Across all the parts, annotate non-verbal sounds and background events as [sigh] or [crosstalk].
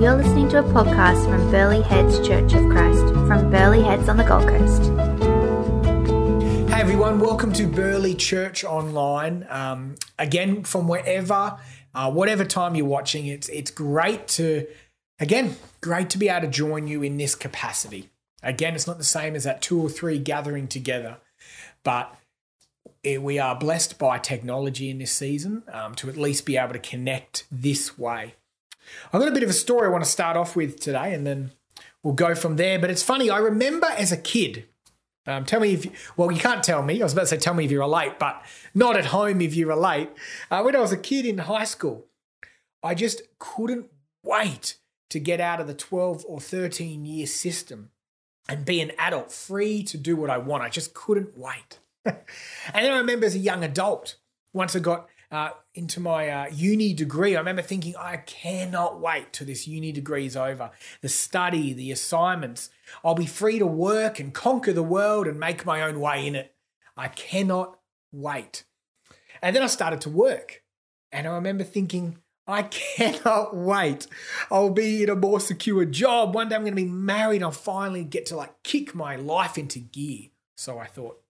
You're listening to a podcast from Burleigh Heads Church of Christ from Burleigh Heads on the Gold Coast. Hey everyone, welcome to Burleigh Church Online. Um, again, from wherever, uh, whatever time you're watching, it's it's great to, again, great to be able to join you in this capacity. Again, it's not the same as that two or three gathering together, but we are blessed by technology in this season um, to at least be able to connect this way. I've got a bit of a story I want to start off with today, and then we'll go from there. But it's funny, I remember as a kid. Um, tell me if you, well, you can't tell me. I was about to say, tell me if you relate, but not at home if you relate. Uh, when I was a kid in high school, I just couldn't wait to get out of the 12 or 13 year system and be an adult, free to do what I want. I just couldn't wait. [laughs] and then I remember as a young adult, once I got uh, into my uh, uni degree, I remember thinking, I cannot wait till this uni degree is over. The study, the assignments, I'll be free to work and conquer the world and make my own way in it. I cannot wait. And then I started to work. And I remember thinking, I [laughs] cannot wait. I'll be in a more secure job. One day I'm going to be married. I'll finally get to like kick my life into gear. So I thought.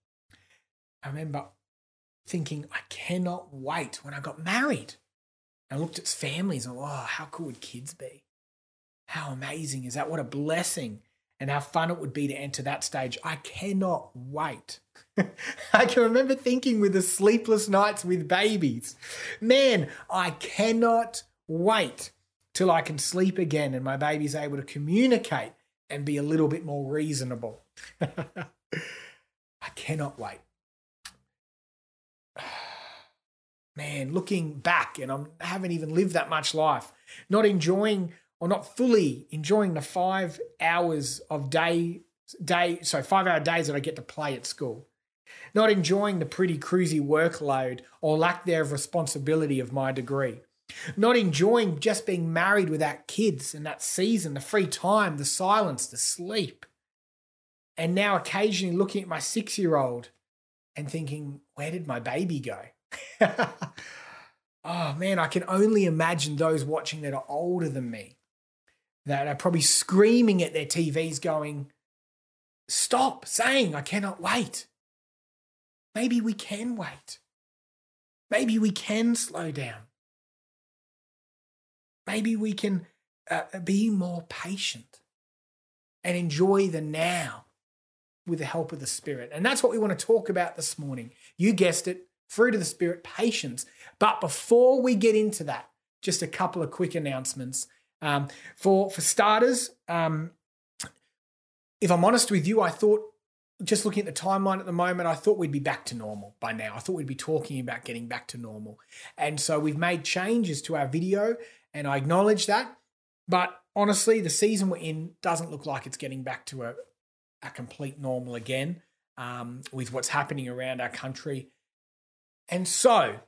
I remember thinking, I cannot wait when I got married. I looked at families and, oh, how cool would kids be? How amazing is that? What a blessing. And how fun it would be to enter that stage. I cannot wait. [laughs] I can remember thinking with the sleepless nights with babies, man, I cannot wait till I can sleep again and my baby's able to communicate and be a little bit more reasonable. [laughs] I cannot wait. Man, looking back, and I'm, I haven't even lived that much life, not enjoying or not fully enjoying the five hours of day day so five hour days that I get to play at school. Not enjoying the pretty cruisy workload or lack there of responsibility of my degree. Not enjoying just being married without kids and that season, the free time, the silence, the sleep. And now occasionally looking at my six year old and thinking, where did my baby go? [laughs] oh man, I can only imagine those watching that are older than me that are probably screaming at their TVs, going, Stop saying, I cannot wait. Maybe we can wait. Maybe we can slow down. Maybe we can uh, be more patient and enjoy the now with the help of the Spirit. And that's what we want to talk about this morning. You guessed it fruit of the Spirit, patience. But before we get into that, just a couple of quick announcements. Um, for for starters, um, if I'm honest with you, I thought just looking at the timeline at the moment, I thought we'd be back to normal by now. I thought we'd be talking about getting back to normal, and so we've made changes to our video, and I acknowledge that. But honestly, the season we're in doesn't look like it's getting back to a a complete normal again um, with what's happening around our country. And so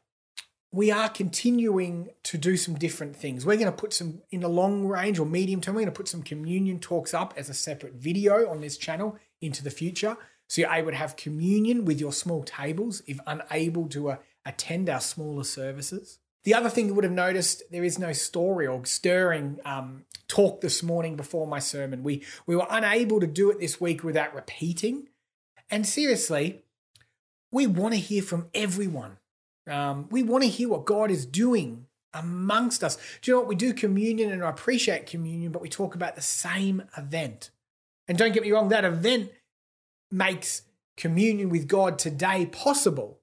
we are continuing to do some different things. We're going to put some in the long range or medium term, we're going to put some communion talks up as a separate video on this channel into the future. So you're able to have communion with your small tables if unable to uh, attend our smaller services. The other thing you would have noticed, there is no story or stirring um, talk this morning before my sermon. We, we were unable to do it this week without repeating. And seriously, we want to hear from everyone. Um, we want to hear what God is doing amongst us. Do you know what? We do communion and I appreciate communion, but we talk about the same event. And don't get me wrong, that event makes communion with God today possible.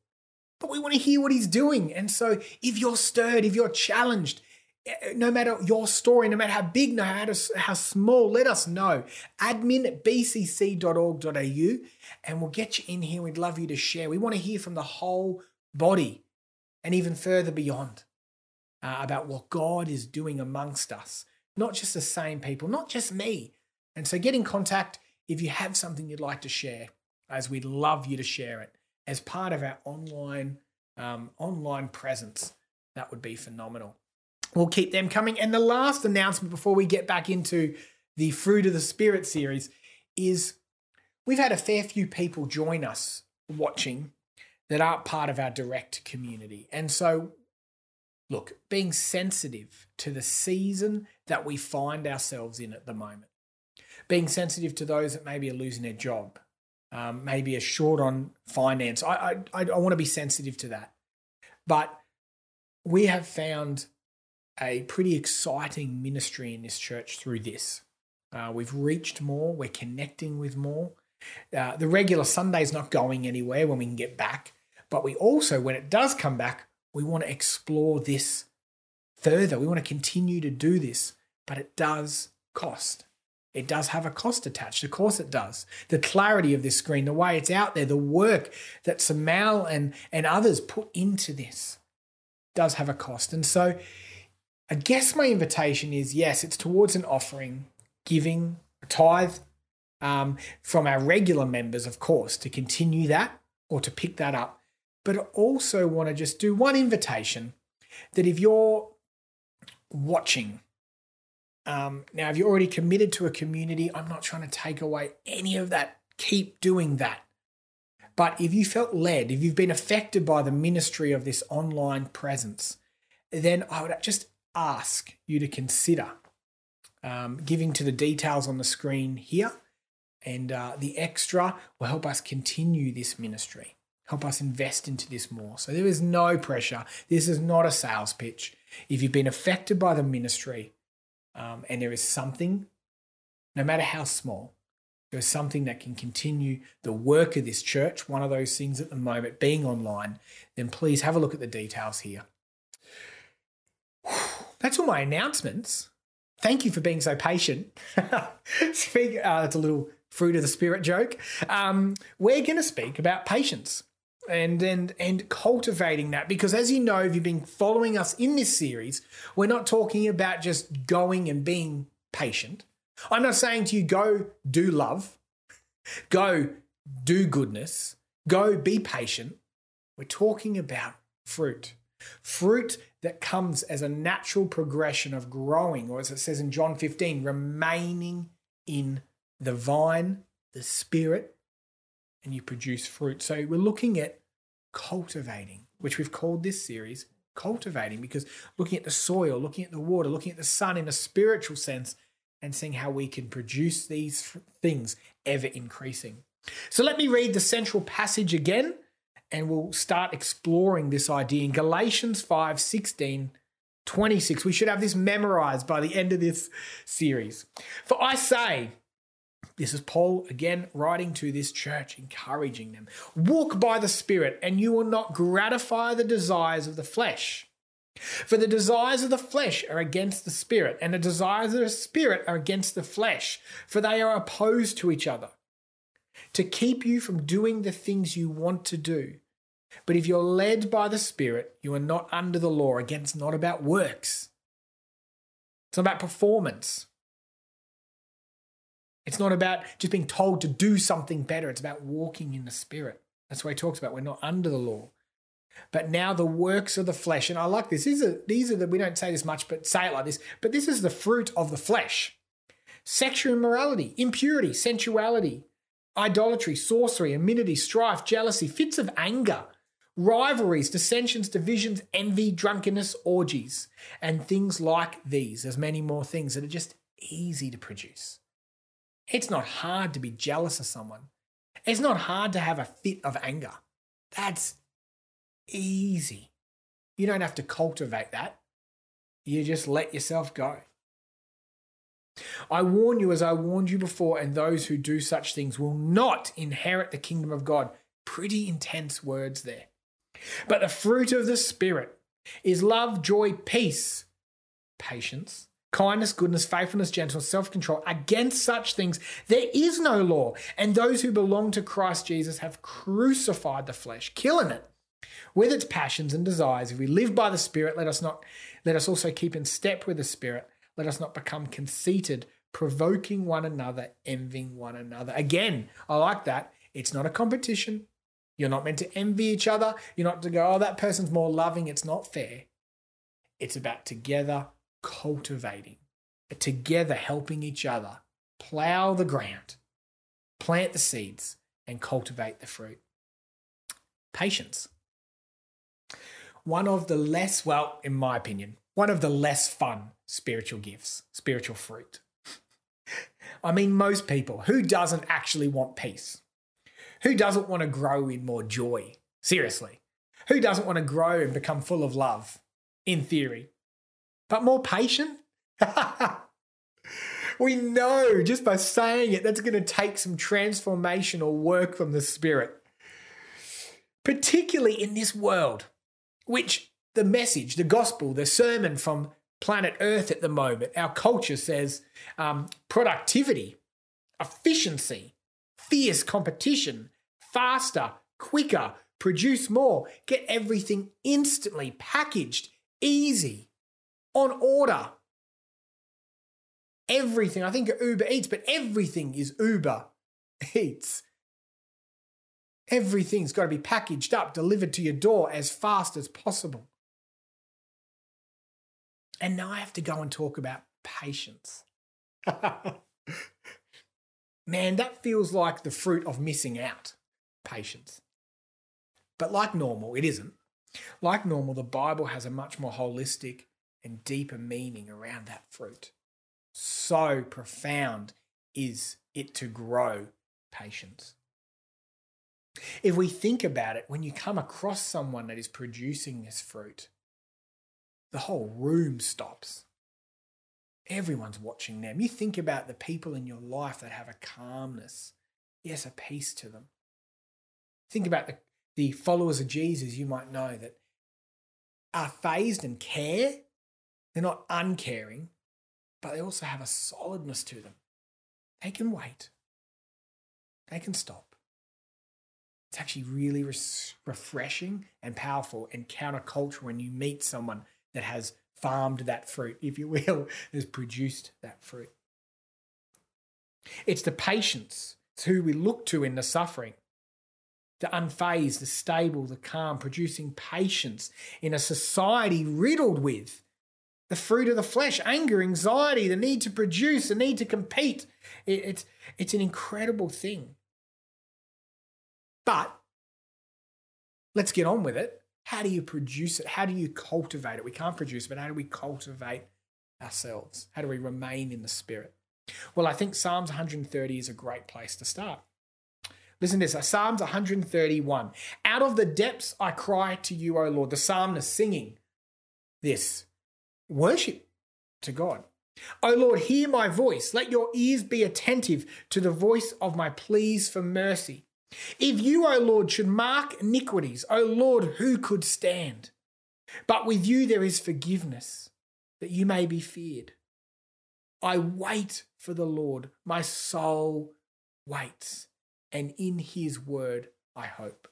But we want to hear what He's doing. And so if you're stirred, if you're challenged, no matter your story, no matter how big, no matter how small, let us know. Admin at bcc.org.au and we'll get you in here. We'd love you to share. We want to hear from the whole body and even further beyond uh, about what God is doing amongst us, not just the same people, not just me. And so get in contact if you have something you'd like to share, as we'd love you to share it as part of our online um, online presence. That would be phenomenal. We'll keep them coming. And the last announcement before we get back into the Fruit of the Spirit series is we've had a fair few people join us watching that aren't part of our direct community. And so look, being sensitive to the season that we find ourselves in at the moment, being sensitive to those that maybe are losing their job, um, maybe are short on finance. I, I, I want to be sensitive to that. But we have found a pretty exciting ministry in this church through this. Uh, we've reached more, we're connecting with more. Uh, the regular Sunday is not going anywhere when we can get back, but we also, when it does come back, we want to explore this further. We want to continue to do this, but it does cost. It does have a cost attached. Of course, it does. The clarity of this screen, the way it's out there, the work that Samal and, and others put into this does have a cost. And so, I guess my invitation is yes, it's towards an offering, giving, a tithe um, from our regular members, of course, to continue that or to pick that up but I also want to just do one invitation that if you're watching, um, now, if you're already committed to a community, I'm not trying to take away any of that. Keep doing that. But if you felt led, if you've been affected by the ministry of this online presence, then I would just ask you to consider um, giving to the details on the screen here. And uh, the extra will help us continue this ministry help us invest into this more. So there is no pressure. This is not a sales pitch. If you've been affected by the ministry um, and there is something, no matter how small, there is something that can continue the work of this church, one of those things at the moment being online, then please have a look at the details here. That's all my announcements. Thank you for being so patient. [laughs] speak, uh, that's a little fruit of the spirit joke. Um, we're going to speak about patience and and and cultivating that because as you know if you've been following us in this series we're not talking about just going and being patient i'm not saying to you go do love go do goodness go be patient we're talking about fruit fruit that comes as a natural progression of growing or as it says in john 15 remaining in the vine the spirit and you produce fruit. So we're looking at cultivating, which we've called this series cultivating because looking at the soil, looking at the water, looking at the sun in a spiritual sense, and seeing how we can produce these things ever increasing. So let me read the central passage again and we'll start exploring this idea in Galatians 5 16 26. We should have this memorized by the end of this series. For I say, this is Paul again writing to this church, encouraging them. Walk by the Spirit, and you will not gratify the desires of the flesh. For the desires of the flesh are against the Spirit, and the desires of the Spirit are against the flesh, for they are opposed to each other, to keep you from doing the things you want to do. But if you're led by the Spirit, you are not under the law. Again, it's not about works, it's not about performance. It's not about just being told to do something better. It's about walking in the Spirit. That's what he talks about. We're not under the law. But now the works of the flesh, and I like this. These are, these are the, we don't say this much, but say it like this. But this is the fruit of the flesh sexual immorality, impurity, sensuality, idolatry, sorcery, enmity, strife, jealousy, fits of anger, rivalries, dissensions, divisions, envy, drunkenness, orgies, and things like these. There's many more things that are just easy to produce. It's not hard to be jealous of someone. It's not hard to have a fit of anger. That's easy. You don't have to cultivate that. You just let yourself go. I warn you, as I warned you before, and those who do such things will not inherit the kingdom of God. Pretty intense words there. But the fruit of the Spirit is love, joy, peace, patience, kindness, goodness, faithfulness, gentleness, self control. Against such things, there is no law. And those who belong to Christ Jesus have crucified the flesh, killing it with its passions and desires. If we live by the Spirit, let us not let us also keep in step with the Spirit. Let us not become conceited, provoking one another, envying one another. Again, I like that. It's not a competition. You're not meant to envy each other. You're not to go, oh, that person's more loving. It's not fair. It's about together cultivating, together helping each other plow the ground, plant the seeds, and cultivate the fruit. Patience. one of the less, well, in my opinion, one of the less fun spiritual gifts, spiritual fruit. I mean, most people, who doesn't actually want peace? Who doesn't want to grow in more joy? Seriously. Who doesn't want to grow and become full of love? In theory. But more patient? [laughs] we know just by saying it, that's going to take some transformational work from the Spirit. Particularly in this world, which the message, the gospel, the sermon from planet Earth at the moment, our culture says um, productivity, efficiency, fierce competition, faster, quicker, produce more, get everything instantly packaged, easy, on order. Everything, I think Uber Eats, but everything is Uber [laughs] Eats. Everything's got to be packaged up, delivered to your door as fast as possible. And now I have to go and talk about patience. [laughs] Man, that feels like the fruit of missing out. Patience. But like normal, it isn't. Like normal, the Bible has a much more holistic and deeper meaning around that fruit. So profound is it to grow patience. If we think about it, when you come across someone that is producing this fruit, the whole room stops. Everyone's watching them. You think about the people in your life that have a calmness, yes, a peace to them. Think about the, the followers of Jesus you might know that are phased and care. They're not uncaring, but they also have a solidness to them. They can wait, they can stop. It's actually really res- refreshing and powerful and countercultural when you meet someone that has farmed that fruit, if you will, [laughs] has produced that fruit. It's the patience, it's who we look to in the suffering. The unfazed, the stable, the calm, producing patience in a society riddled with the fruit of the flesh, anger, anxiety, the need to produce, the need to compete. it's, it's an incredible thing. But let's get on with it. How do you produce it? How do you cultivate it? We can't produce but how do we cultivate ourselves? How do we remain in the Spirit? Well, I think Psalms 130 is a great place to start. Listen to this uh, Psalms 131. Out of the depths I cry to you, O Lord. The psalmist singing this worship to God. O Lord, hear my voice. Let your ears be attentive to the voice of my pleas for mercy. If you, O Lord, should mark iniquities, O Lord, who could stand? But with you there is forgiveness, that you may be feared. I wait for the Lord, my soul waits, and in his word I hope.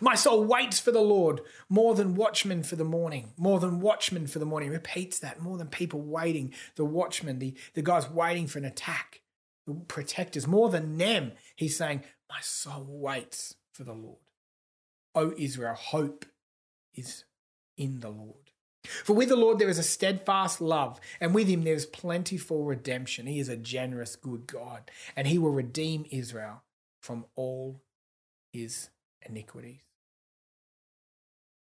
My soul waits for the Lord more than watchmen for the morning, more than watchmen for the morning. Repeats that more than people waiting, the watchmen, the, the guys waiting for an attack, the protectors, more than them. He's saying, my soul waits for the Lord. O Israel, hope is in the Lord. For with the Lord there is a steadfast love, and with him there is plentiful redemption. He is a generous, good God, and he will redeem Israel from all his iniquities.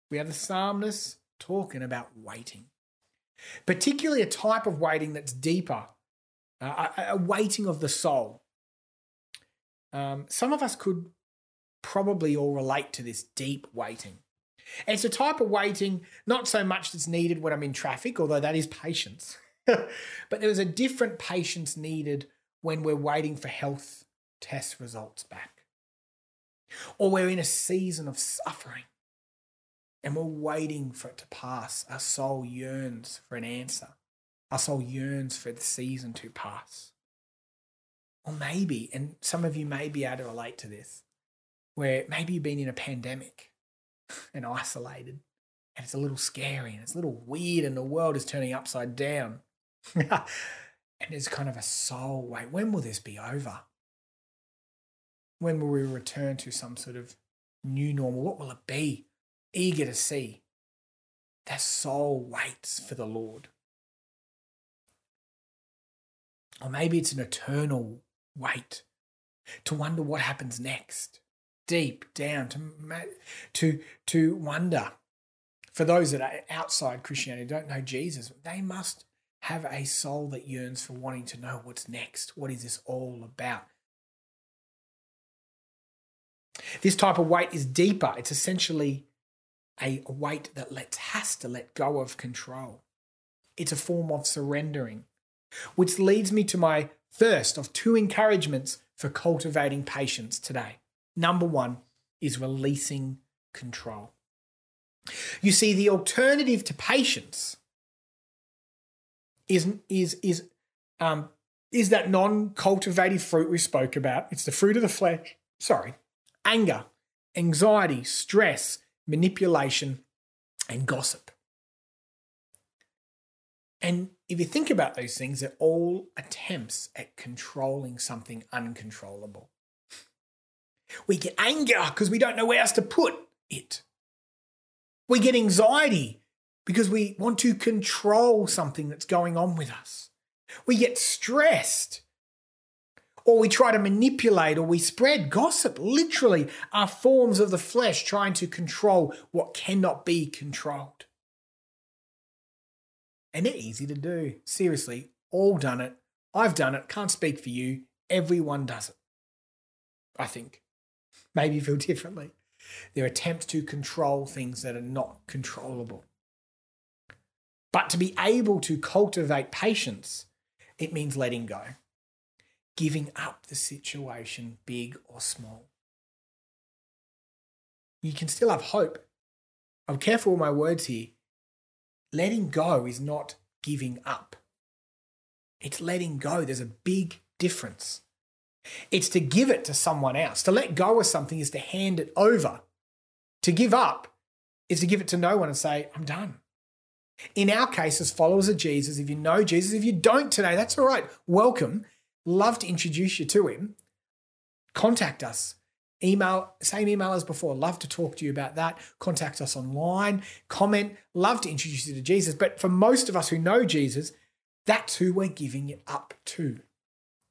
We have the psalmist talking about waiting, particularly a type of waiting that's deeper, uh, a, a waiting of the soul. Um, some of us could probably all relate to this deep waiting. it's a type of waiting, not so much that's needed when I'm in traffic, although that is patience. [laughs] but there's a different patience needed when we're waiting for health test results back. Or we're in a season of suffering and we're waiting for it to pass. Our soul yearns for an answer. Our soul yearns for the season to pass. Or maybe, and some of you may be able to relate to this, where maybe you've been in a pandemic [laughs] and isolated, and it's a little scary and it's a little weird, and the world is turning upside down. [laughs] and it's kind of a soul wait, when will this be over? When will we return to some sort of new normal? What will it be? Eager to see. That soul waits for the Lord. Or maybe it's an eternal wait, to wonder what happens next, deep down, to, to, to wonder for those that are outside Christianity, don't know Jesus, they must have a soul that yearns for wanting to know what's next. What is this all about? This type of wait is deeper. It's essentially a wait that lets has to let go of control. It's a form of surrendering, which leads me to my first of two encouragements for cultivating patience today. Number one is releasing control. You see, the alternative to patience is, is, is, um, is that non cultivative fruit we spoke about. It's the fruit of the flesh. Sorry, anger, anxiety, stress, manipulation, and gossip. And if you think about those things, they're all attempts at controlling something uncontrollable. We get anger because we don't know where else to put it. We get anxiety because we want to control something that's going on with us. We get stressed or we try to manipulate or we spread gossip, literally are forms of the flesh trying to control what cannot be controlled. And they're easy to do. Seriously, all done it. I've done it. Can't speak for you. Everyone does it. I think. Maybe you feel [laughs] differently. They're attempts to control things that are not controllable. But to be able to cultivate patience, it means letting go giving up the situation, big or small. You can still have hope. I'm careful with my words here. Letting go is not giving up, it's letting go. There's a big difference. It's to give it to someone else. To let go of something is to hand it over. To give up is to give it to no one and say, I'm done. In our case, as followers of Jesus, if you know Jesus, if you don't today, that's all right. Welcome. Love to introduce you to him. Contact us. Email, same email as before. Love to talk to you about that. Contact us online, comment. Love to introduce you to Jesus. But for most of us who know Jesus, that's who we're giving it up to.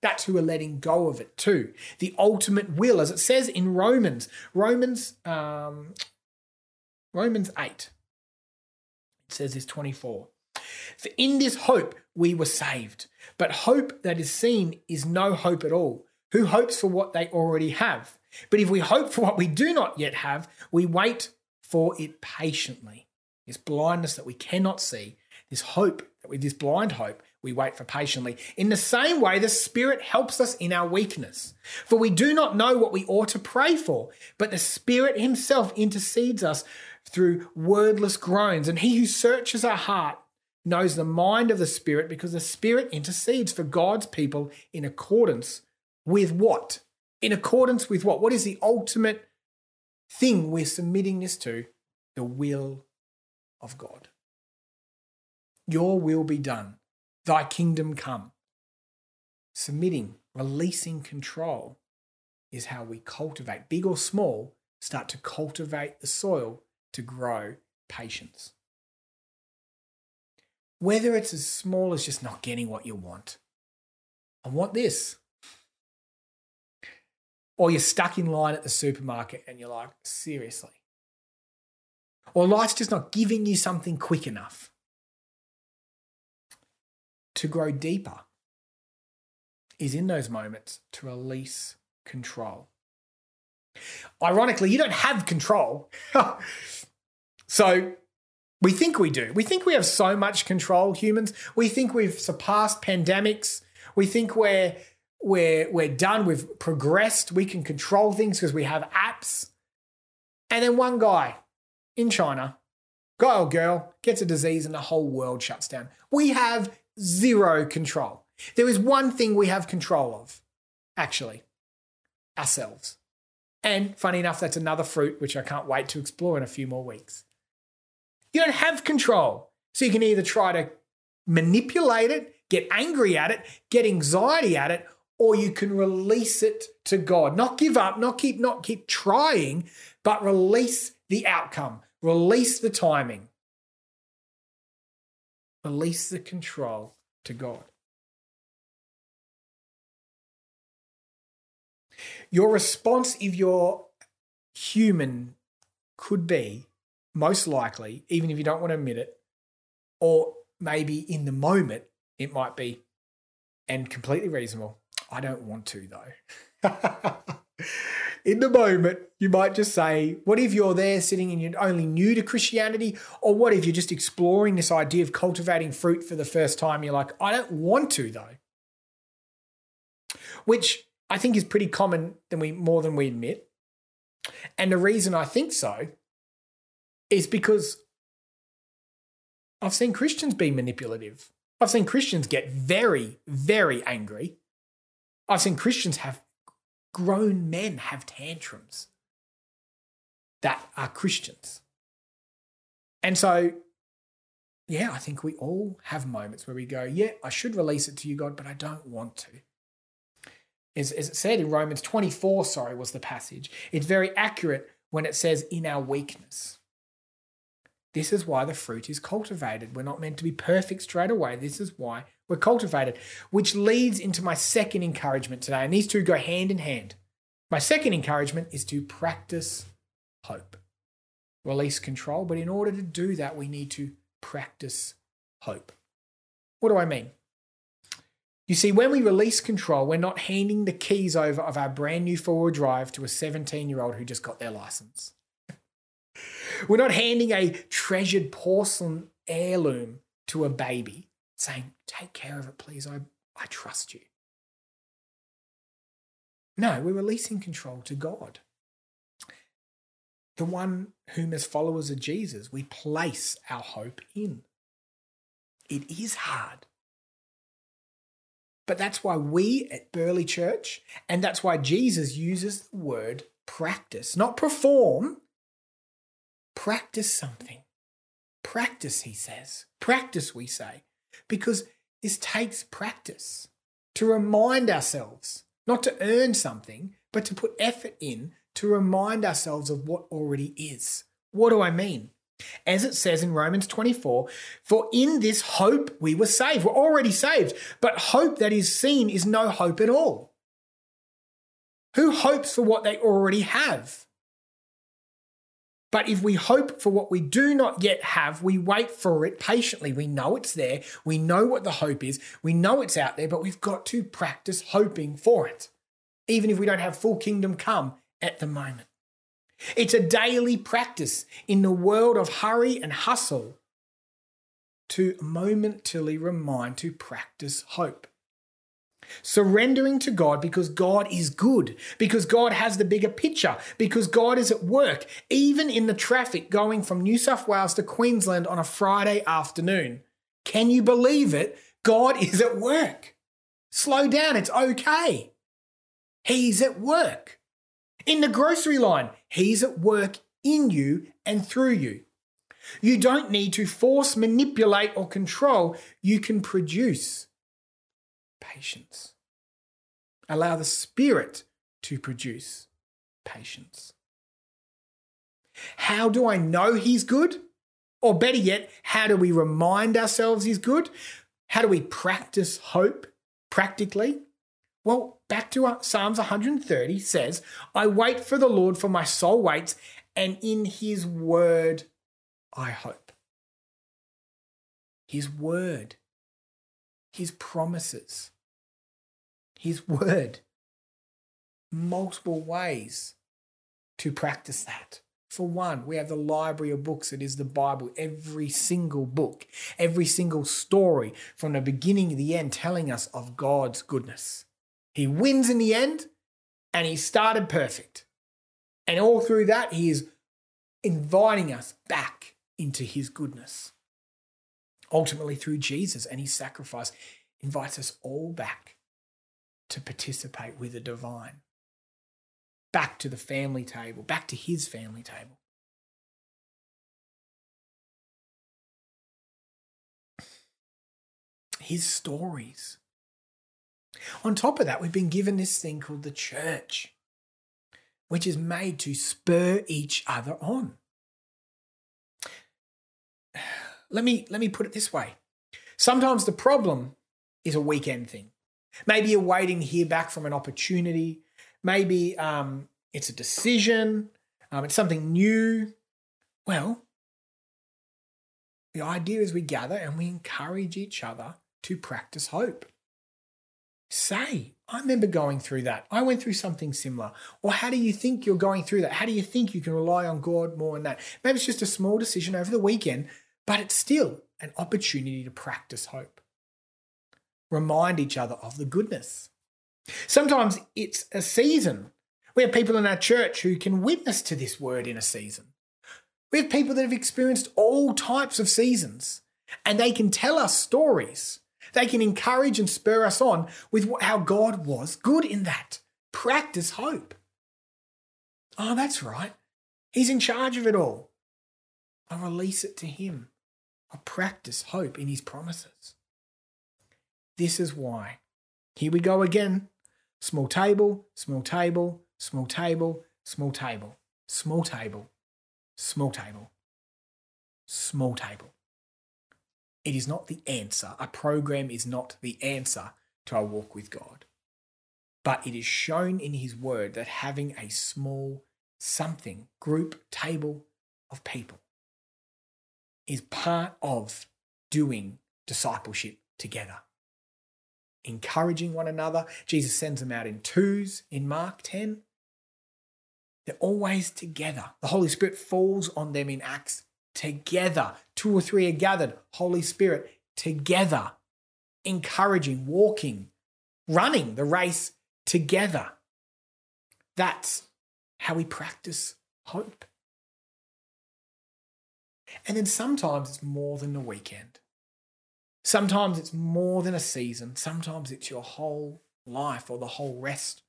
That's who we're letting go of it to. The ultimate will, as it says in Romans, Romans, um, Romans 8. It says this 24. For in this hope we were saved. But hope that is seen is no hope at all. Who hopes for what they already have? But if we hope for what we do not yet have, we wait for it patiently. This blindness that we cannot see, this hope, with this blind hope, we wait for patiently. In the same way, the Spirit helps us in our weakness. For we do not know what we ought to pray for, but the Spirit Himself intercedes us through wordless groans. And He who searches our heart knows the mind of the Spirit because the Spirit intercedes for God's people in accordance with what? In accordance with what? What is the ultimate thing we're submitting this to? The will of God. Your will be done, thy kingdom come. Submitting, releasing control is how we cultivate, big or small, start to cultivate the soil to grow patience. Whether it's as small as just not getting what you want. I want this. Or you're stuck in line at the supermarket and you're like, seriously. Or life's just not giving you something quick enough to grow deeper is in those moments to release control. Ironically, you don't have control. [laughs] so we think we do. We think we have so much control, humans. We think we've surpassed pandemics. We think we're we're we're done. We've progressed. We can control things because we have apps. And then one guy in China, guy or girl, gets a disease and the whole world shuts down. We have zero control. There is one thing we have control of, actually, ourselves. And funny enough, that's another fruit which I can't wait to explore in a few more weeks. You don't have control. So you can either try to manipulate it, get angry at it, get anxiety at it, or you can release it to God. Not give up, not keep not keep trying, but release the outcome, release the timing. Release the control to God. Your response if you're human could be most likely, even if you don't want to admit it, or maybe in the moment, it might be, and completely reasonable. I don't want to, though. [laughs] in the moment, you might just say, What if you're there sitting and you're only new to Christianity? Or what if you're just exploring this idea of cultivating fruit for the first time? You're like, I don't want to, though. Which I think is pretty common than we more than we admit. And the reason I think so is because I've seen Christians be manipulative. I've seen Christians get very, very angry. I've seen Christians have grown men have tantrums that are Christians. And so, yeah, I think we all have moments where we go, yeah, I should release it to you, God, but I don't want to. As, as it said in Romans 24, sorry, was the passage. It's very accurate when it says, in our weakness. This is why the fruit is cultivated. We're not meant to be perfect straight away. This is why we're cultivated, which leads into my second encouragement today. And these two go hand in hand. My second encouragement is to practice hope. Release control, but in order to do that, we need to practice hope. What do I mean? You see, when we release control, we're not handing the keys over of our brand new four wheel drive to a 17 year old who just got their license. We're not handing a treasured porcelain heirloom to a baby, saying, Take care of it, please. I, I trust you. No, we're releasing control to God. The one whom, as followers of Jesus, we place our hope in. It is hard. But that's why we at Burleigh Church, and that's why Jesus uses the word practice, not perform, Practice something. Practice, he says. Practice, we say, because this takes practice to remind ourselves, not to earn something, but to put effort in to remind ourselves of what already is. What do I mean? As it says in Romans 24, for in this hope we were saved. We're already saved, but hope that is seen is no hope at all. Who hopes for what they already have? But if we hope for what we do not yet have, we wait for it patiently. We know it's there. We know what the hope is. We know it's out there, but we've got to practice hoping for it, even if we don't have full kingdom come at the moment. It's a daily practice in the world of hurry and hustle to momentarily remind to practice hope. Surrendering to God because God is good, because God has the bigger picture, because God is at work, even in the traffic going from New South Wales to Queensland on a Friday afternoon. Can you believe it? God is at work. Slow down, it's okay. He's at work. In the grocery line, He's at work in you and through you. You don't need to force, manipulate, or control. You can produce patience. Allow the Spirit to produce patience. How do I know He's good? Or better yet, how do we remind ourselves He's good? How do we practice hope practically? Well, back to uh, Psalms 130 says, I wait for the Lord, for my soul waits, and in His word I hope. His word, His promises, his word. Multiple ways to practice that. For one, we have the library of books. It is the Bible. Every single book, every single story from the beginning to the end telling us of God's goodness. He wins in the end and he started perfect. And all through that, he is inviting us back into his goodness. Ultimately, through Jesus and his sacrifice, invites us all back to participate with the divine. Back to the family table, back to his family table. His stories. On top of that, we've been given this thing called the church, which is made to spur each other on. Let me, let me put it this way. Sometimes the problem is a weekend thing. Maybe you're waiting hear back from an opportunity. Maybe um, it's a decision. Um, it's something new. Well, The idea is we gather and we encourage each other to practice hope. Say, I remember going through that. I went through something similar. Or how do you think you're going through that? How do you think you can rely on God more in that? Maybe it's just a small decision over the weekend, but it's still an opportunity to practice hope. Remind each other of the goodness. Sometimes it's a season. We have people in our church who can witness to this word in a season. We have people that have experienced all types of seasons and they can tell us stories. They can encourage and spur us on with how God was good in that. Practice hope. Oh, that's right. He's in charge of it all. I release it to Him. I practice hope in His promises. This is why. Here we go again. Small table, small table, small table, small table, small table, small table, small table. It is not the answer. A program is not the answer to our walk with God. But it is shown in His Word that having a small something, group, table of people, is part of doing discipleship together. Encouraging one another. Jesus sends them out in twos in Mark 10. They're always together. The Holy Spirit falls on them in Acts together. Two or three are gathered, Holy Spirit together, encouraging, walking, running the race together. That's how we practice hope. And then sometimes it's more than a weekend. Sometimes it's more than a season. Sometimes it's your whole life or the whole rest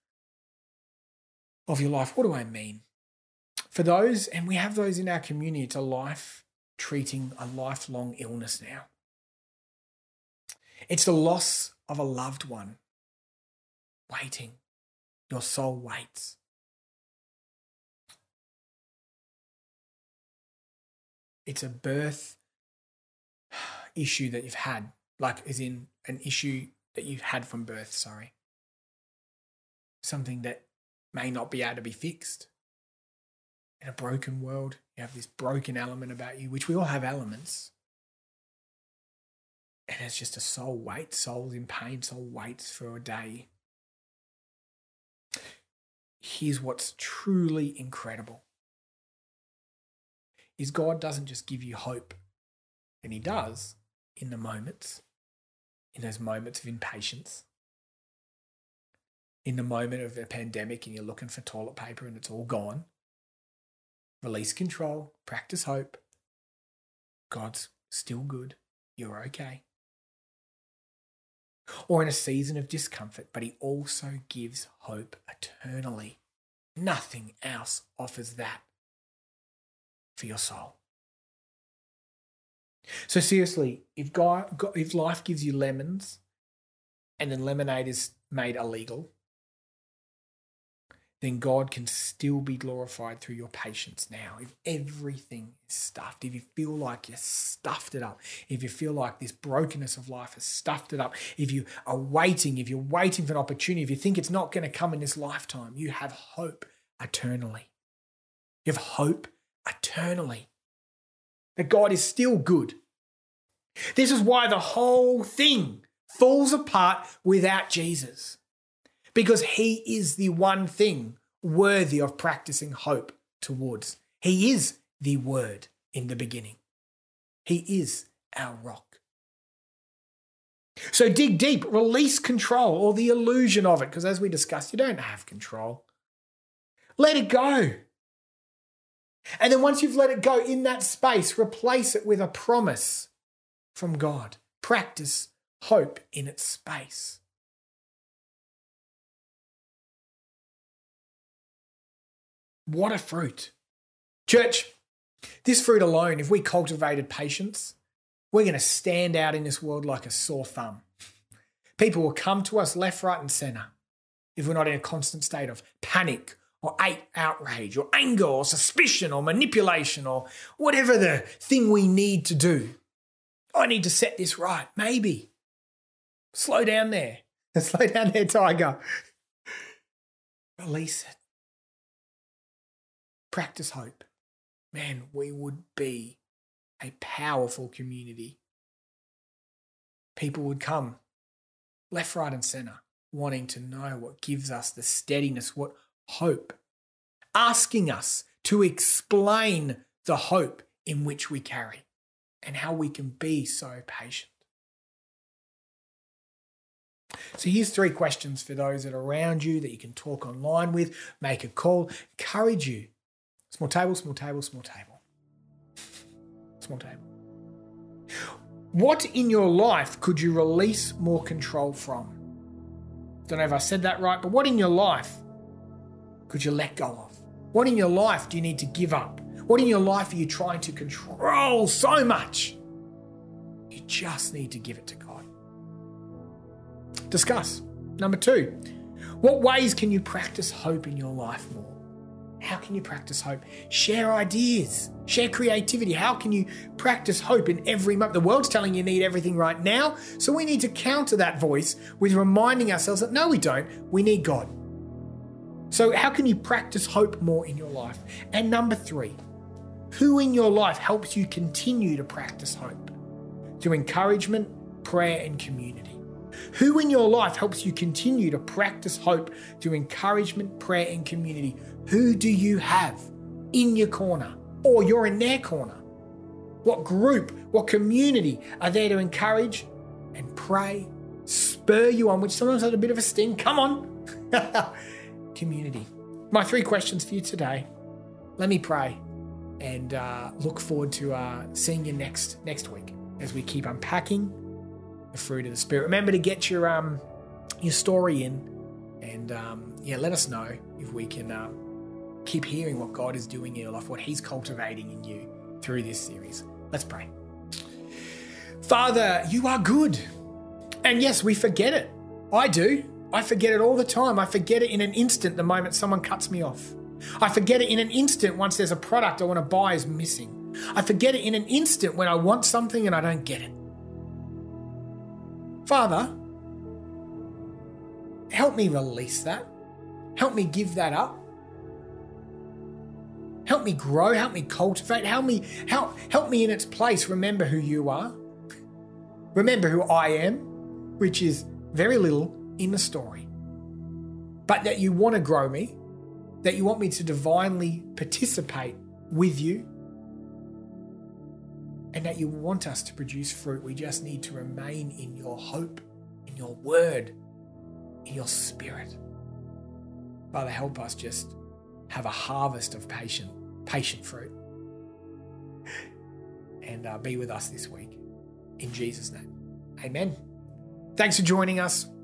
of your life. What do I mean? For those, and we have those in our community, it's a life treating a lifelong illness now. It's the loss of a loved one waiting. Your soul waits. It's a birth [sighs] issue that you've had, like, as in an issue that you've had from birth, sorry. Something that may not be able to be fixed in a broken world, you have this broken element about you, which we all have elements. And it's just a soul waits, soul's in pain, soul waits for a day. Here's what's truly incredible is God doesn't just give you hope, and He does in the moments, in those moments of impatience, in the moment of a pandemic and you're looking for toilet paper and it's all gone release control, practice hope. God's still good. You're okay. Or in a season of discomfort, but He also gives hope eternally. Nothing else offers that for your soul. So seriously, if God, if life gives you lemons, and then lemonade is made illegal, then God can still be glorified through your patience now. If everything is stuffed, if you feel like you stuffed it up, if you feel like this brokenness of life has stuffed it up, if you are waiting, if you're waiting for an opportunity, if you think it's not going to come in this lifetime, you have hope eternally. You have hope eternally that God is still good. This is why the whole thing falls apart without Jesus because he is the one thing worthy of practicing hope towards. He is the Word in the beginning, He is our rock. So dig deep, release control or the illusion of it, because as we discussed, you don't have control. Let it go. And then once you've let it go in that space, replace it with a promise from God. Practice hope in its space. What a fruit. Church, this fruit alone, if we cultivated patience, we're going to stand out in this world like a sore thumb. People will come to us left, right, and center if we're not in a constant state of panic or outrage or anger or suspicion or manipulation or whatever the thing we need to do. I need to set this right. Maybe. Slow down there. [laughs] Slow down there, Tiger. Release it practice hope, man, we would be a powerful community. People would come left, right, and center, wanting to know what gives us the steadiness, what hope, asking us to explain the hope in which we carry and how we can be so patient. So here's three questions for those that are around you that you can talk online with, make a call, encourage you. Small table, small table, small table. Small table. What in your life could you release more control from? Don't know if I said that right, but what in your life could you let go of? What in your life do you need to give up? What in your life are you trying to control so much? You just need to give it to God. Discuss. Number two, what ways can you practice hope in your life more? How can you practice hope? Share ideas, share creativity. How can you practice hope in every moment? The world's telling you need everything right now, so we need to counter that voice with reminding ourselves that no, we don't. We need God. So, how can you practice hope more in your life? And number three, who in your life helps you continue to practice hope? Through encouragement, prayer, and community. Who in your life helps you continue to practice hope through encouragement, prayer, and community? Who do you have in your corner or you're in their corner? What group, what community are there to encourage and pray, spur you on, which sometimes has a bit of a sting? Come on. [laughs] community. My three questions for you today. Let me pray and uh, look forward to uh, seeing you next next week as we keep unpacking the fruit of the spirit. Remember to get your um your story in, and um, yeah, let us know if we can uh, keep hearing what God is doing in your life, what He's cultivating in you through this series. Let's pray. Father, you are good, and yes, we forget it. I do. I forget it all the time. I forget it in an instant the moment someone cuts me off. I forget it in an instant once there's a product I want to buy is missing. I forget it in an instant when I want something and I don't get it. Father, help me release that. Help me give that up. Help me grow, help me cultivate, help me help help me in its place remember who you are. Remember who I am, which is very little in the story. But that you want to grow me, that you want me to divinely participate with you, and that you want us to produce fruit. We just need to remain in your hope, in your word, in your spirit. Father, help us just have a harvest of patient, patient fruit. And uh, be with us this week. In Jesus' name. Amen. Thanks for joining us.